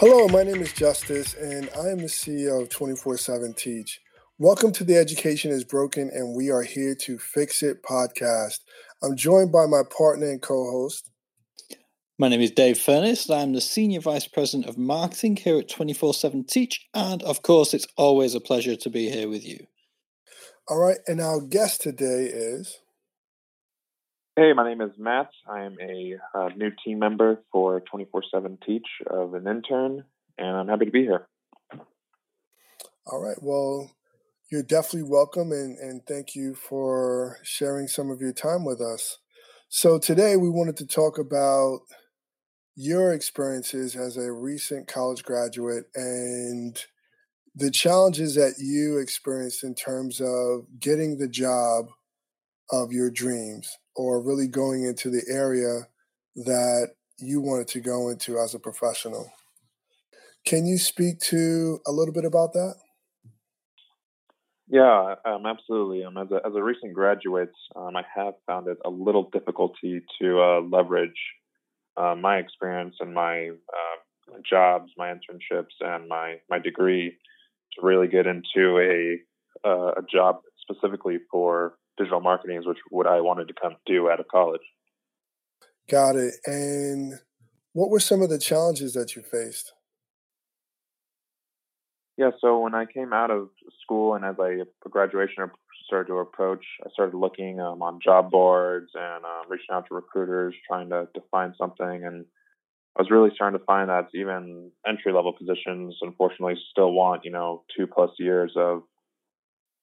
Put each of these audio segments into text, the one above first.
Hello, my name is Justice, and I am the CEO of 24 7 Teach. Welcome to the Education is Broken, and we are here to fix it podcast. I'm joined by my partner and co host. My name is Dave Furness. I'm the Senior Vice President of Marketing here at 24 7 Teach, and of course, it's always a pleasure to be here with you. All right, and our guest today is. Hey, my name is Matt. I am a uh, new team member for 24 7 Teach of an intern, and I'm happy to be here. All right. Well, you're definitely welcome, and, and thank you for sharing some of your time with us. So, today we wanted to talk about your experiences as a recent college graduate and the challenges that you experienced in terms of getting the job of your dreams or really going into the area that you wanted to go into as a professional. Can you speak to a little bit about that? Yeah, um, absolutely. Um, as, a, as a recent graduate, um, I have found it a little difficulty to uh, leverage uh, my experience and my uh, jobs, my internships, and my my degree to really get into a uh, a job specifically for digital marketing is which what I wanted to come do out of college. Got it. And what were some of the challenges that you faced? Yeah, so when I came out of school and as I graduation started to approach, I started looking um, on job boards and um, reaching out to recruiters, trying to, to find something. And I was really starting to find that even entry level positions, unfortunately, still want you know two plus years of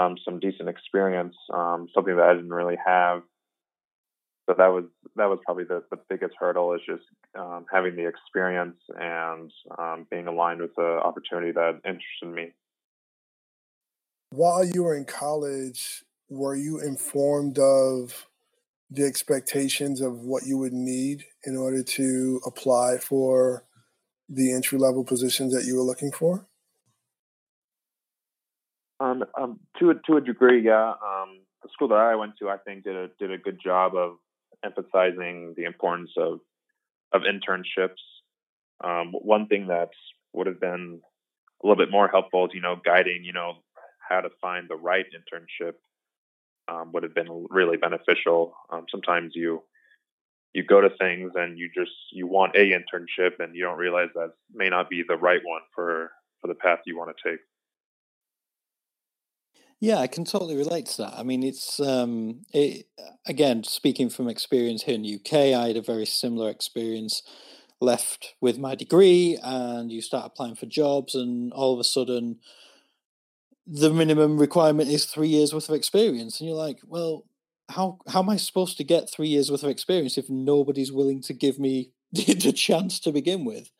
um, some decent experience, um, something that I didn't really have. So that was that was probably the, the biggest hurdle is just um, having the experience and um, being aligned with the opportunity that interested me. While you were in college, were you informed of the expectations of what you would need in order to apply for the entry level positions that you were looking for? Um, um, to a, to a degree, yeah. Um, the school that I went to, I think, did a did a good job of emphasizing the importance of of internships. Um, one thing that would have been a little bit more helpful is, you know, guiding, you know, how to find the right internship um, would have been really beneficial. Um, sometimes you you go to things and you just you want a internship and you don't realize that may not be the right one for for the path you want to take. Yeah, I can totally relate to that. I mean, it's um, it, again speaking from experience here in the UK. I had a very similar experience. Left with my degree, and you start applying for jobs, and all of a sudden, the minimum requirement is three years worth of experience, and you're like, well, how how am I supposed to get three years worth of experience if nobody's willing to give me the chance to begin with?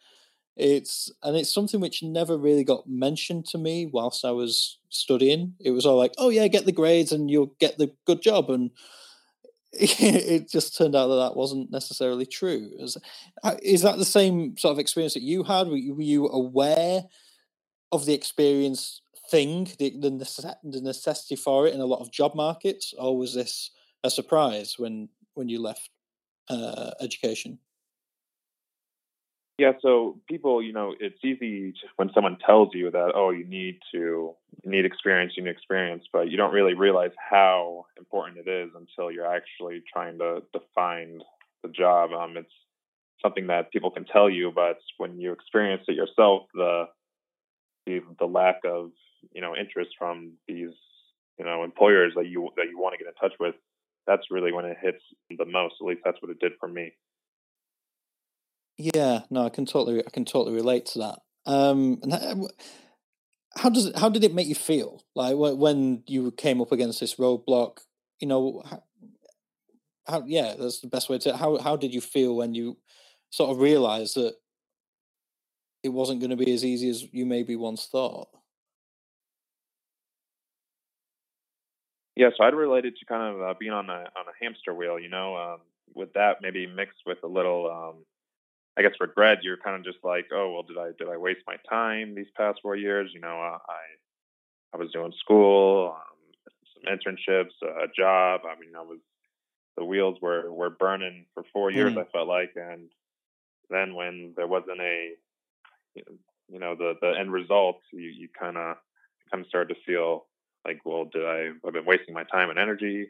It's and it's something which never really got mentioned to me whilst I was studying. It was all like, "Oh yeah, get the grades and you'll get the good job," and it just turned out that that wasn't necessarily true. Is, uh, is that the same sort of experience that you had? Were you, were you aware of the experience thing, the, the, the necessity for it in a lot of job markets, or was this a surprise when when you left uh, education? Yeah, so people, you know, it's easy when someone tells you that, oh, you need to, you need experience, you need experience, but you don't really realize how important it is until you're actually trying to, to find the job. Um, it's something that people can tell you, but when you experience it yourself, the the, the lack of you know interest from these you know employers that you that you want to get in touch with, that's really when it hits the most. At least that's what it did for me. Yeah, no, I can totally, I can totally relate to that. Um, how does how did it make you feel? Like when you came up against this roadblock, you know, how, how yeah, that's the best way to. How how did you feel when you sort of realized that it wasn't going to be as easy as you maybe once thought? Yeah, so I'd related to kind of uh, being on a on a hamster wheel, you know, um, with that maybe mixed with a little um, I guess regret. You're kind of just like, oh well, did I did I waste my time these past four years? You know, I I was doing school, um, some internships, a job. I mean, I was the wheels were were burning for four years. Mm. I felt like, and then when there wasn't a you know the the end result, you you kind of kind of start to feel like, well, did I I've been wasting my time and energy,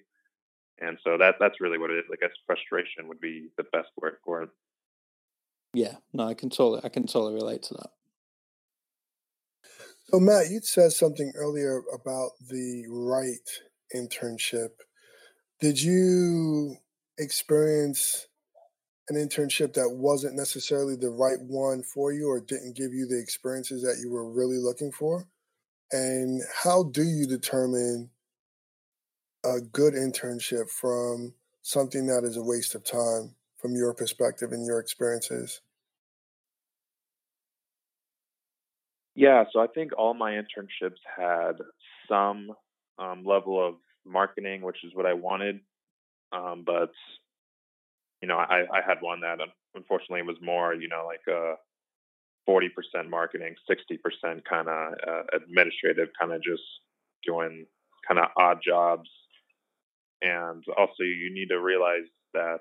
and so that that's really what it is. I guess frustration would be the best word for it. Yeah, no, I can totally I can totally relate to that. So Matt, you said something earlier about the right internship. Did you experience an internship that wasn't necessarily the right one for you or didn't give you the experiences that you were really looking for? And how do you determine a good internship from something that is a waste of time from your perspective and your experiences? Yeah, so I think all my internships had some um, level of marketing, which is what I wanted. Um, but you know, I, I had one that unfortunately was more, you know, like a uh, 40% marketing, 60% kind of uh, administrative, kind of just doing kind of odd jobs. And also, you need to realize that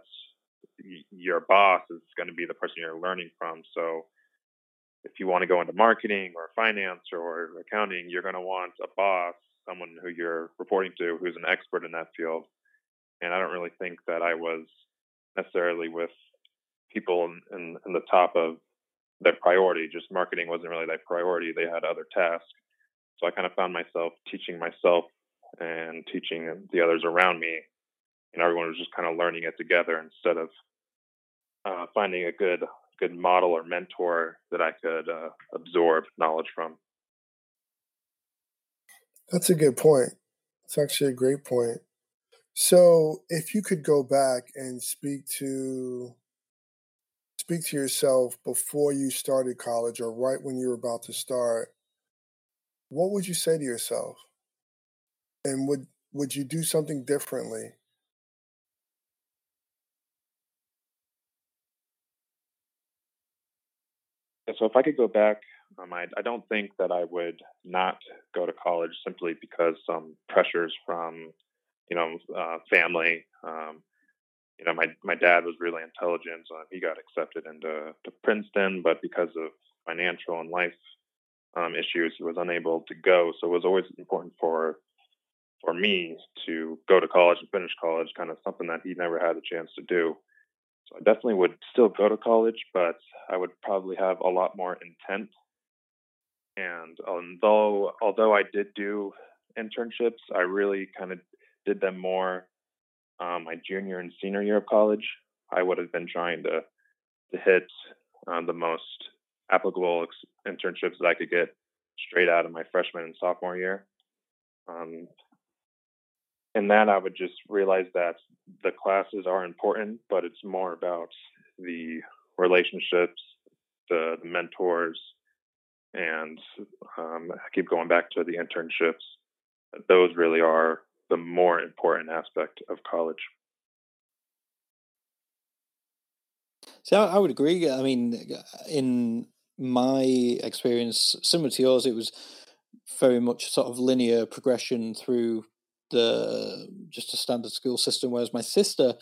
your boss is going to be the person you're learning from. So, if you want to go into marketing or finance or accounting, you're going to want a boss, someone who you're reporting to who's an expert in that field. And I don't really think that I was necessarily with people in, in, in the top of their priority. Just marketing wasn't really their priority. They had other tasks. So I kind of found myself teaching myself and teaching the others around me. And everyone was just kind of learning it together instead of uh, finding a good good model or mentor that I could uh, absorb knowledge from. That's a good point. It's actually a great point. So, if you could go back and speak to speak to yourself before you started college or right when you were about to start, what would you say to yourself? And would would you do something differently? So if I could go back, um, I, I don't think that I would not go to college simply because some pressures from, you know, uh, family, um, you know, my my dad was really intelligent. So he got accepted into to Princeton, but because of financial and life um, issues, he was unable to go. So it was always important for for me to go to college and finish college, kind of something that he never had a chance to do. So I definitely would still go to college, but I would probably have a lot more intent. And although although I did do internships, I really kind of did them more um, my junior and senior year of college, I would have been trying to to hit um, the most applicable ex- internships that I could get straight out of my freshman and sophomore year. Um, and then I would just realize that the classes are important, but it's more about the relationships, the, mentors, and um, I keep going back to the internships. Those really are the more important aspect of college. So I would agree. I mean, in my experience, similar to yours, it was very much sort of linear progression through the just a standard school system. Whereas my sister,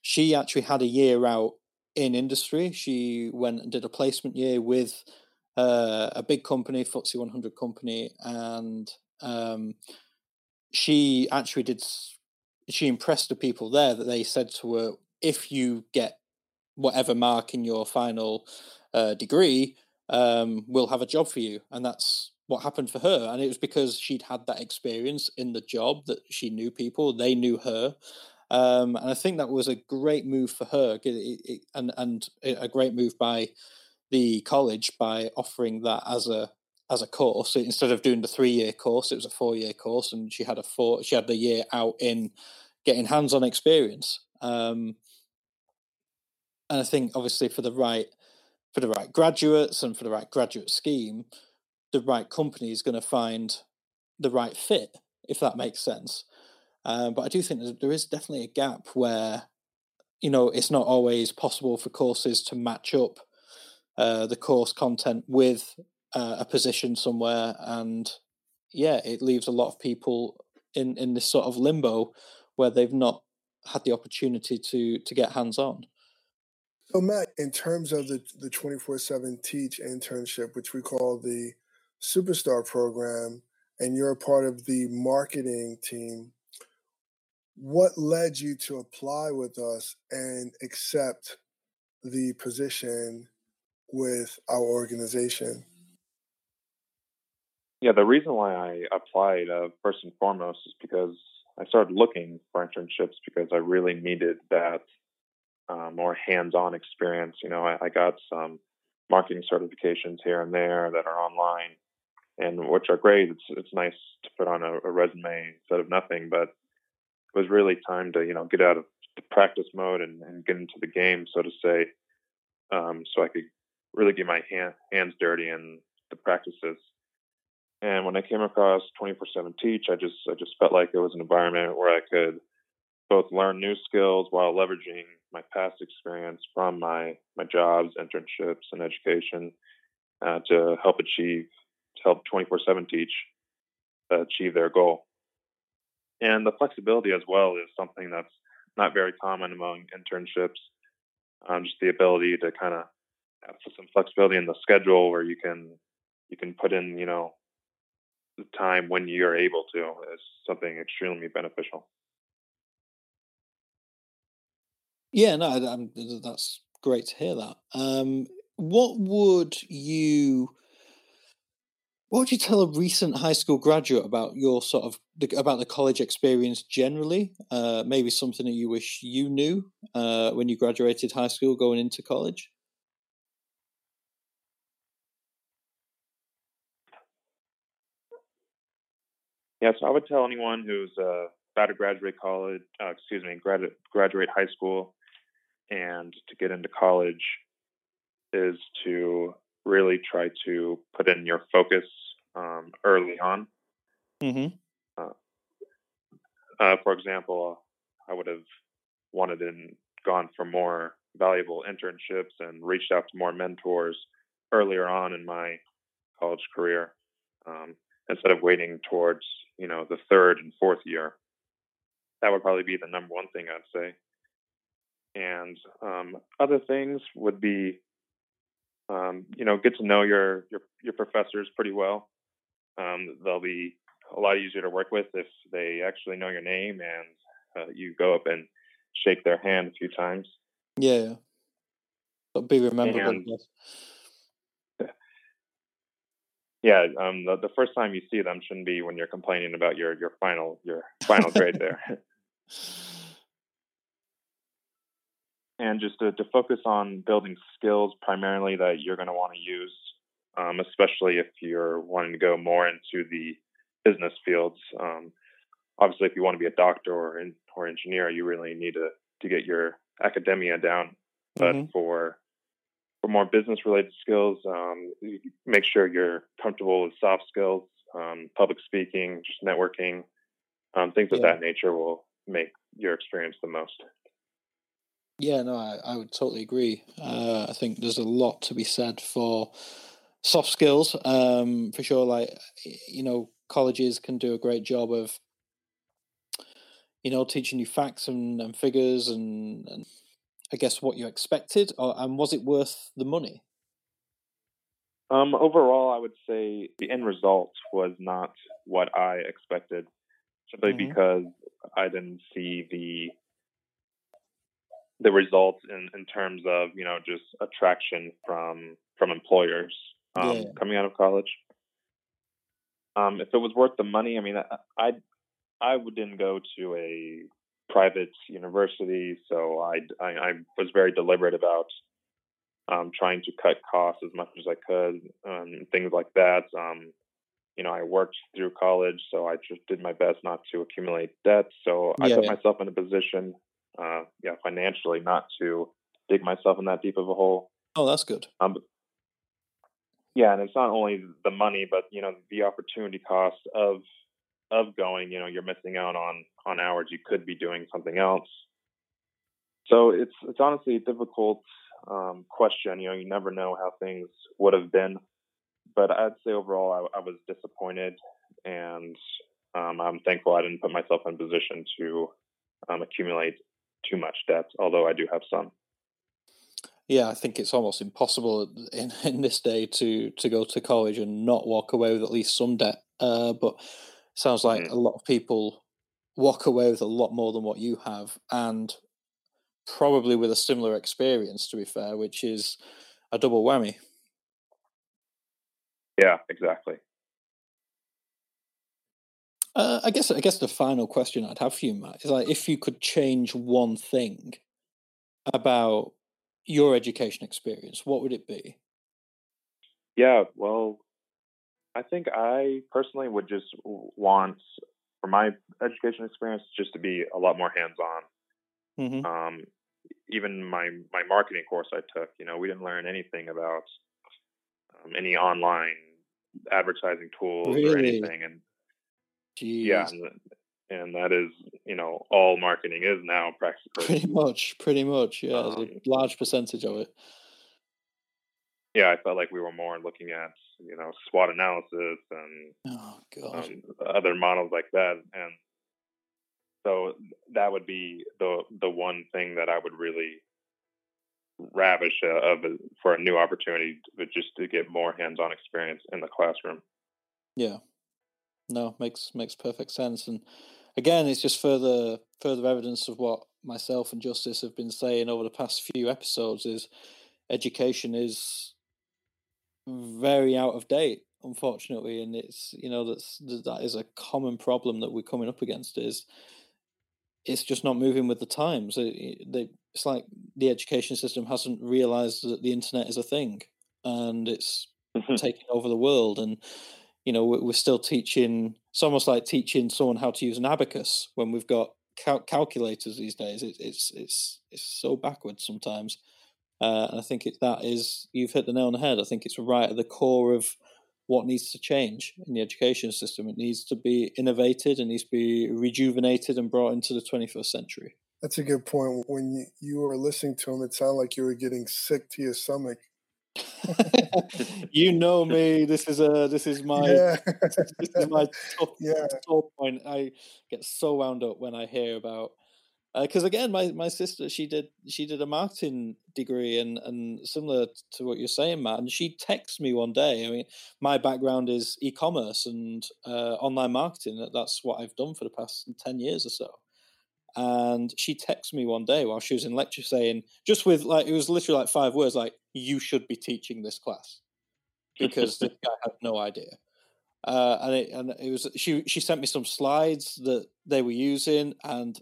she actually had a year out in industry. She went and did a placement year with uh, a big company, FTSE 100 company, and um, she actually did she impressed the people there that they said to her if you get whatever mark in your final uh, degree um, we'll have a job for you and that's what happened for her and it was because she'd had that experience in the job that she knew people they knew her um, and i think that was a great move for her it, it, and and a great move by the college by offering that as a as a course. Instead of doing the three year course, it was a four year course, and she had a four. She had the year out in getting hands on experience. Um, and I think obviously for the right for the right graduates and for the right graduate scheme, the right company is going to find the right fit, if that makes sense. Um, but I do think there is definitely a gap where, you know, it's not always possible for courses to match up uh, the course content with uh, a position somewhere, and yeah, it leaves a lot of people in in this sort of limbo where they've not had the opportunity to to get hands on. So, Matt, in terms of the the twenty four seven Teach internship, which we call the Superstar program, and you're a part of the marketing team, what led you to apply with us and accept the position with our organization? Yeah, the reason why I applied uh, first and foremost is because I started looking for internships because I really needed that uh, more hands-on experience. You know, I, I, got some marketing certifications here and there that are online, and which are great. It's it's nice to put on a, a resume instead of nothing, but it was really time to you know get out of the practice mode and, and get into the game, so to say, um, so I could really get my hand, hands dirty in the practices. And when I came across 24/7 Teach, I just I just felt like it was an environment where I could both learn new skills while leveraging my past experience from my my jobs, internships, and education uh, to help achieve help 24/7 Teach achieve their goal. And the flexibility as well is something that's not very common among internships. Um, just the ability to kind of have some flexibility in the schedule where you can you can put in you know the time when you're able to is something extremely beneficial. Yeah, no, I'm, that's great to hear that. Um, what would you what would you tell a recent high school graduate about your sort of about the college experience generally? Uh, maybe something that you wish you knew uh, when you graduated high school, going into college. Yeah, so I would tell anyone who's uh, about to graduate college, uh, excuse me, gradu- graduate high school, and to get into college, is to really try to put in your focus um, early on. Mm-hmm. Uh, uh, for example, I would have wanted and gone for more valuable internships and reached out to more mentors earlier on in my college career um, instead of waiting towards you know the third and fourth year. That would probably be the number one thing I'd say. And um, other things would be, um, you know, get to know your your your professors pretty well. Um, they'll be a lot easier to work with if they actually know your name and uh, you go up and shake their hand a few times. Yeah, but be remembered. And, yeah, um, the, the first time you see them shouldn't be when you're complaining about your your final your final grade there. and just to, to focus on building skills primarily that you're going to want to use um, especially if you're wanting to go more into the business fields. Um, obviously, if you want to be a doctor or in, or engineer, you really need to to get your academia down. But mm-hmm. for for more business related skills, um, make sure you're comfortable with soft skills, um, public speaking, just networking, um, things of that nature will make your experience the most. Yeah, no, I, I would totally agree. Uh, I think there's a lot to be said for soft skills um, for sure. Like you know, colleges can do a great job of you know teaching you facts and, and figures and, and I guess what you expected, or, and was it worth the money? Um, overall, I would say the end result was not what I expected, simply mm-hmm. because I didn't see the the results in, in terms of you know just attraction from from employers um, yeah. coming out of college. Um, if it was worth the money, I mean, I, I I didn't go to a private university, so I, I, I was very deliberate about um, trying to cut costs as much as I could, and things like that. Um, you know, I worked through college, so I just did my best not to accumulate debt. So I put yeah. myself in a position, uh, yeah, financially, not to dig myself in that deep of a hole. Oh, that's good. Um, yeah, and it's not only the money, but you know the opportunity cost of of going. You know, you're missing out on on hours you could be doing something else. So it's it's honestly a difficult um, question. You know, you never know how things would have been, but I'd say overall I, I was disappointed, and um, I'm thankful I didn't put myself in a position to um, accumulate too much debt. Although I do have some. Yeah, I think it's almost impossible in, in this day to to go to college and not walk away with at least some debt. Uh, but sounds like mm-hmm. a lot of people walk away with a lot more than what you have, and probably with a similar experience. To be fair, which is a double whammy. Yeah, exactly. Uh, I guess I guess the final question I'd have for you, Matt, is like if you could change one thing about your education experience, what would it be? Yeah, well, I think I personally would just want for my education experience just to be a lot more hands-on. Mm-hmm. Um, even my my marketing course I took, you know, we didn't learn anything about um, any online advertising tools really? or anything, and Jeez. yeah, and, and, that is you know all marketing is now practically. Pretty much, pretty much, yeah, um, a large percentage of it. Yeah, I felt like we were more looking at you know SWOT analysis and oh, um, other models like that, and so that would be the the one thing that I would really ravish uh, of a, for a new opportunity, but just to get more hands-on experience in the classroom. Yeah, no, makes makes perfect sense, and again, it's just further further evidence of what myself and Justice have been saying over the past few episodes: is education is very out of date, unfortunately, and it's you know that's that is a common problem that we're coming up against. Is it's just not moving with the times. It, it's like the education system hasn't realized that the internet is a thing and it's mm-hmm. taking over the world. And, you know, we're, still teaching, it's almost like teaching someone how to use an abacus when we've got cal- calculators these days. It, it's, it's, it's so backwards sometimes. Uh, and I think it, that is, you've hit the nail on the head. I think it's right at the core of what needs to change in the education system. It needs to be innovated, it needs to be rejuvenated and brought into the 21st century. That's a good point. When you, you were listening to him, it sounded like you were getting sick to your stomach. you know me. This is a this is my yeah. this is my top, yeah. top point. I get so wound up when I hear about because uh, again, my, my sister she did she did a marketing degree and and similar to what you're saying, Matt. And she texts me one day. I mean, my background is e-commerce and uh, online marketing. That's what I've done for the past ten years or so. And she texts me one day while she was in lecture, saying, just with like it was literally like five words, like "You should be teaching this class," because the guy had no idea. Uh, and it and it was she she sent me some slides that they were using and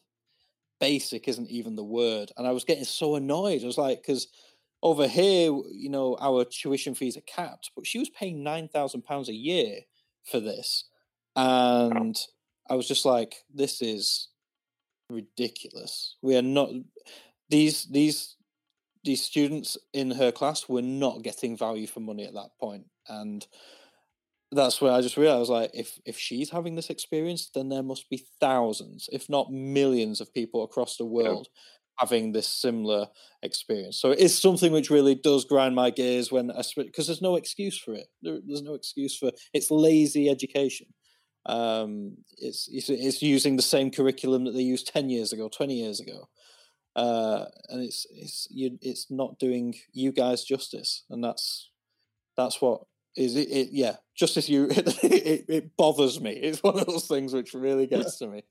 basic isn't even the word. And I was getting so annoyed. I was like, because over here, you know, our tuition fees are capped, but she was paying nine thousand pounds a year for this, and I was just like, this is ridiculous. We are not these these these students in her class were not getting value for money at that point, and that's where I just realized like if if she's having this experience, then there must be thousands, if not millions, of people across the world yeah. having this similar experience. So it is something which really does grind my gears when I because there's no excuse for it. There, there's no excuse for it's lazy education. Um, it's, it's, it's using the same curriculum that they used ten years ago, twenty years ago. Uh, and it's it's you, it's not doing you guys justice, and that's that's what is it, it yeah just as you it, it, it, bothers me. It's one of those things which really gets to me.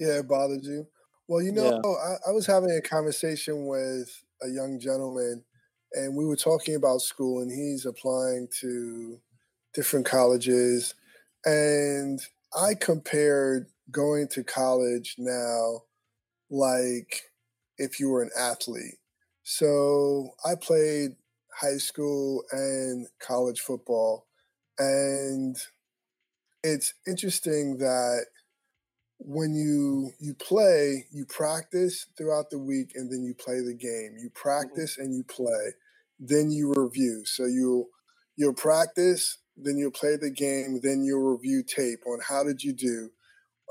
Yeah it bothers you. Well you know yeah. I, I, was having a conversation with a young gentleman and we were talking about school and he's applying to different colleges. And i compared going to college now like if you were an athlete so i played high school and college football. And it's interesting that when you you play, you practice throughout the week and then you play the game. You mm-hmm. practice and you play, then you review. So you you'll practice, then you'll play the game, then you'll review tape on how did you do,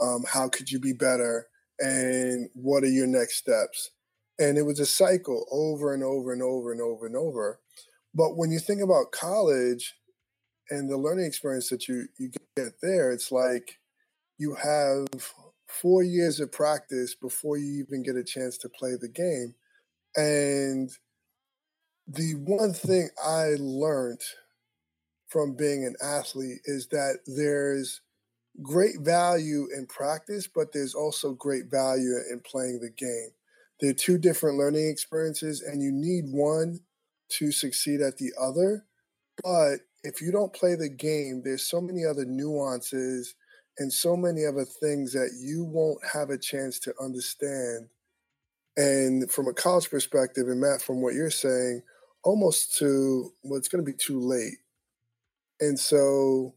um, how could you be better, and what are your next steps. And it was a cycle over and over and over and over and over. But when you think about college and the learning experience that you, you get there, it's like you have four years of practice before you even get a chance to play the game. And the one thing I learned from being an athlete is that there's great value in practice, but there's also great value in playing the game. They're two different learning experiences, and you need one to succeed at the other. But if you don't play the game, there's so many other nuances and so many other things that you won't have a chance to understand. And from a college perspective, and Matt, from what you're saying, almost to well, it's going to be too late. And so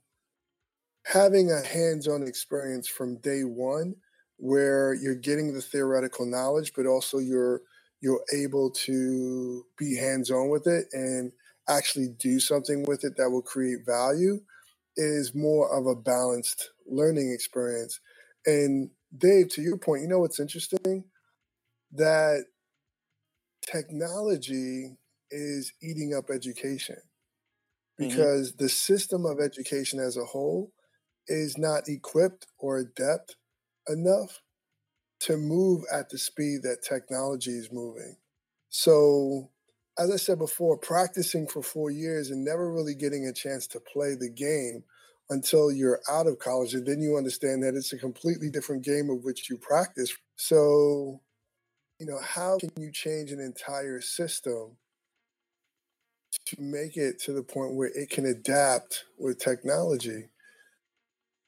having a hands-on experience from day one where you're getting the theoretical knowledge, but also you're you're able to be hands-on with it and actually do something with it that will create value is more of a balanced learning experience. And Dave, to your point, you know what's interesting? That technology is eating up education mm-hmm. because mm-hmm. the system of education as a whole is not equipped or adept enough to move at the speed that technology is moving. So, as I said before, practicing for four years and never really getting a chance to play the game until you're out of college. And then you understand that it's a completely different game of which you practice. So, you know, how can you change an entire system to make it to the point where it can adapt with technology?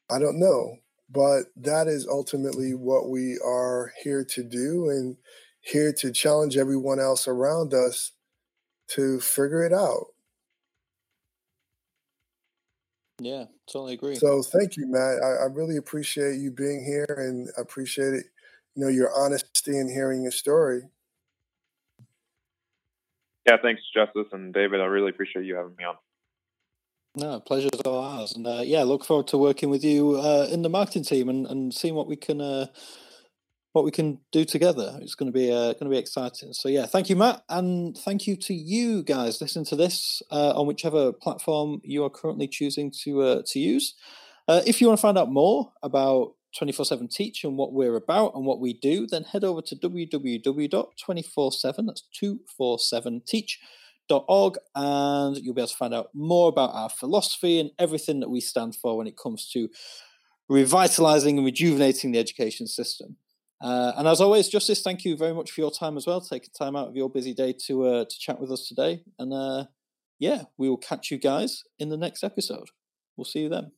I don't know. But that is ultimately what we are here to do and here to challenge everyone else around us to figure it out. Yeah, totally agree. So thank you, Matt. I, I really appreciate you being here and appreciate it, you know, your honesty in hearing your story. Yeah, thanks, Justice and David. I really appreciate you having me on. No, pleasure's all ours, and uh, yeah, look forward to working with you uh, in the marketing team and, and seeing what we can uh, what we can do together. It's going to be uh, going to be exciting. So yeah, thank you, Matt, and thank you to you guys listening to this uh, on whichever platform you are currently choosing to uh, to use. if you want to find out more about 24 7 Teach and what we're about and what we do, then head over to www.247 that's 247 Teach org, and you'll be able to find out more about our philosophy and everything that we stand for when it comes to revitalizing and rejuvenating the education system. Uh, and as always, Justice, thank you very much for your time as well, taking time out of your busy day to uh, to chat with us today. And uh, yeah, we will catch you guys in the next episode. We'll see you then.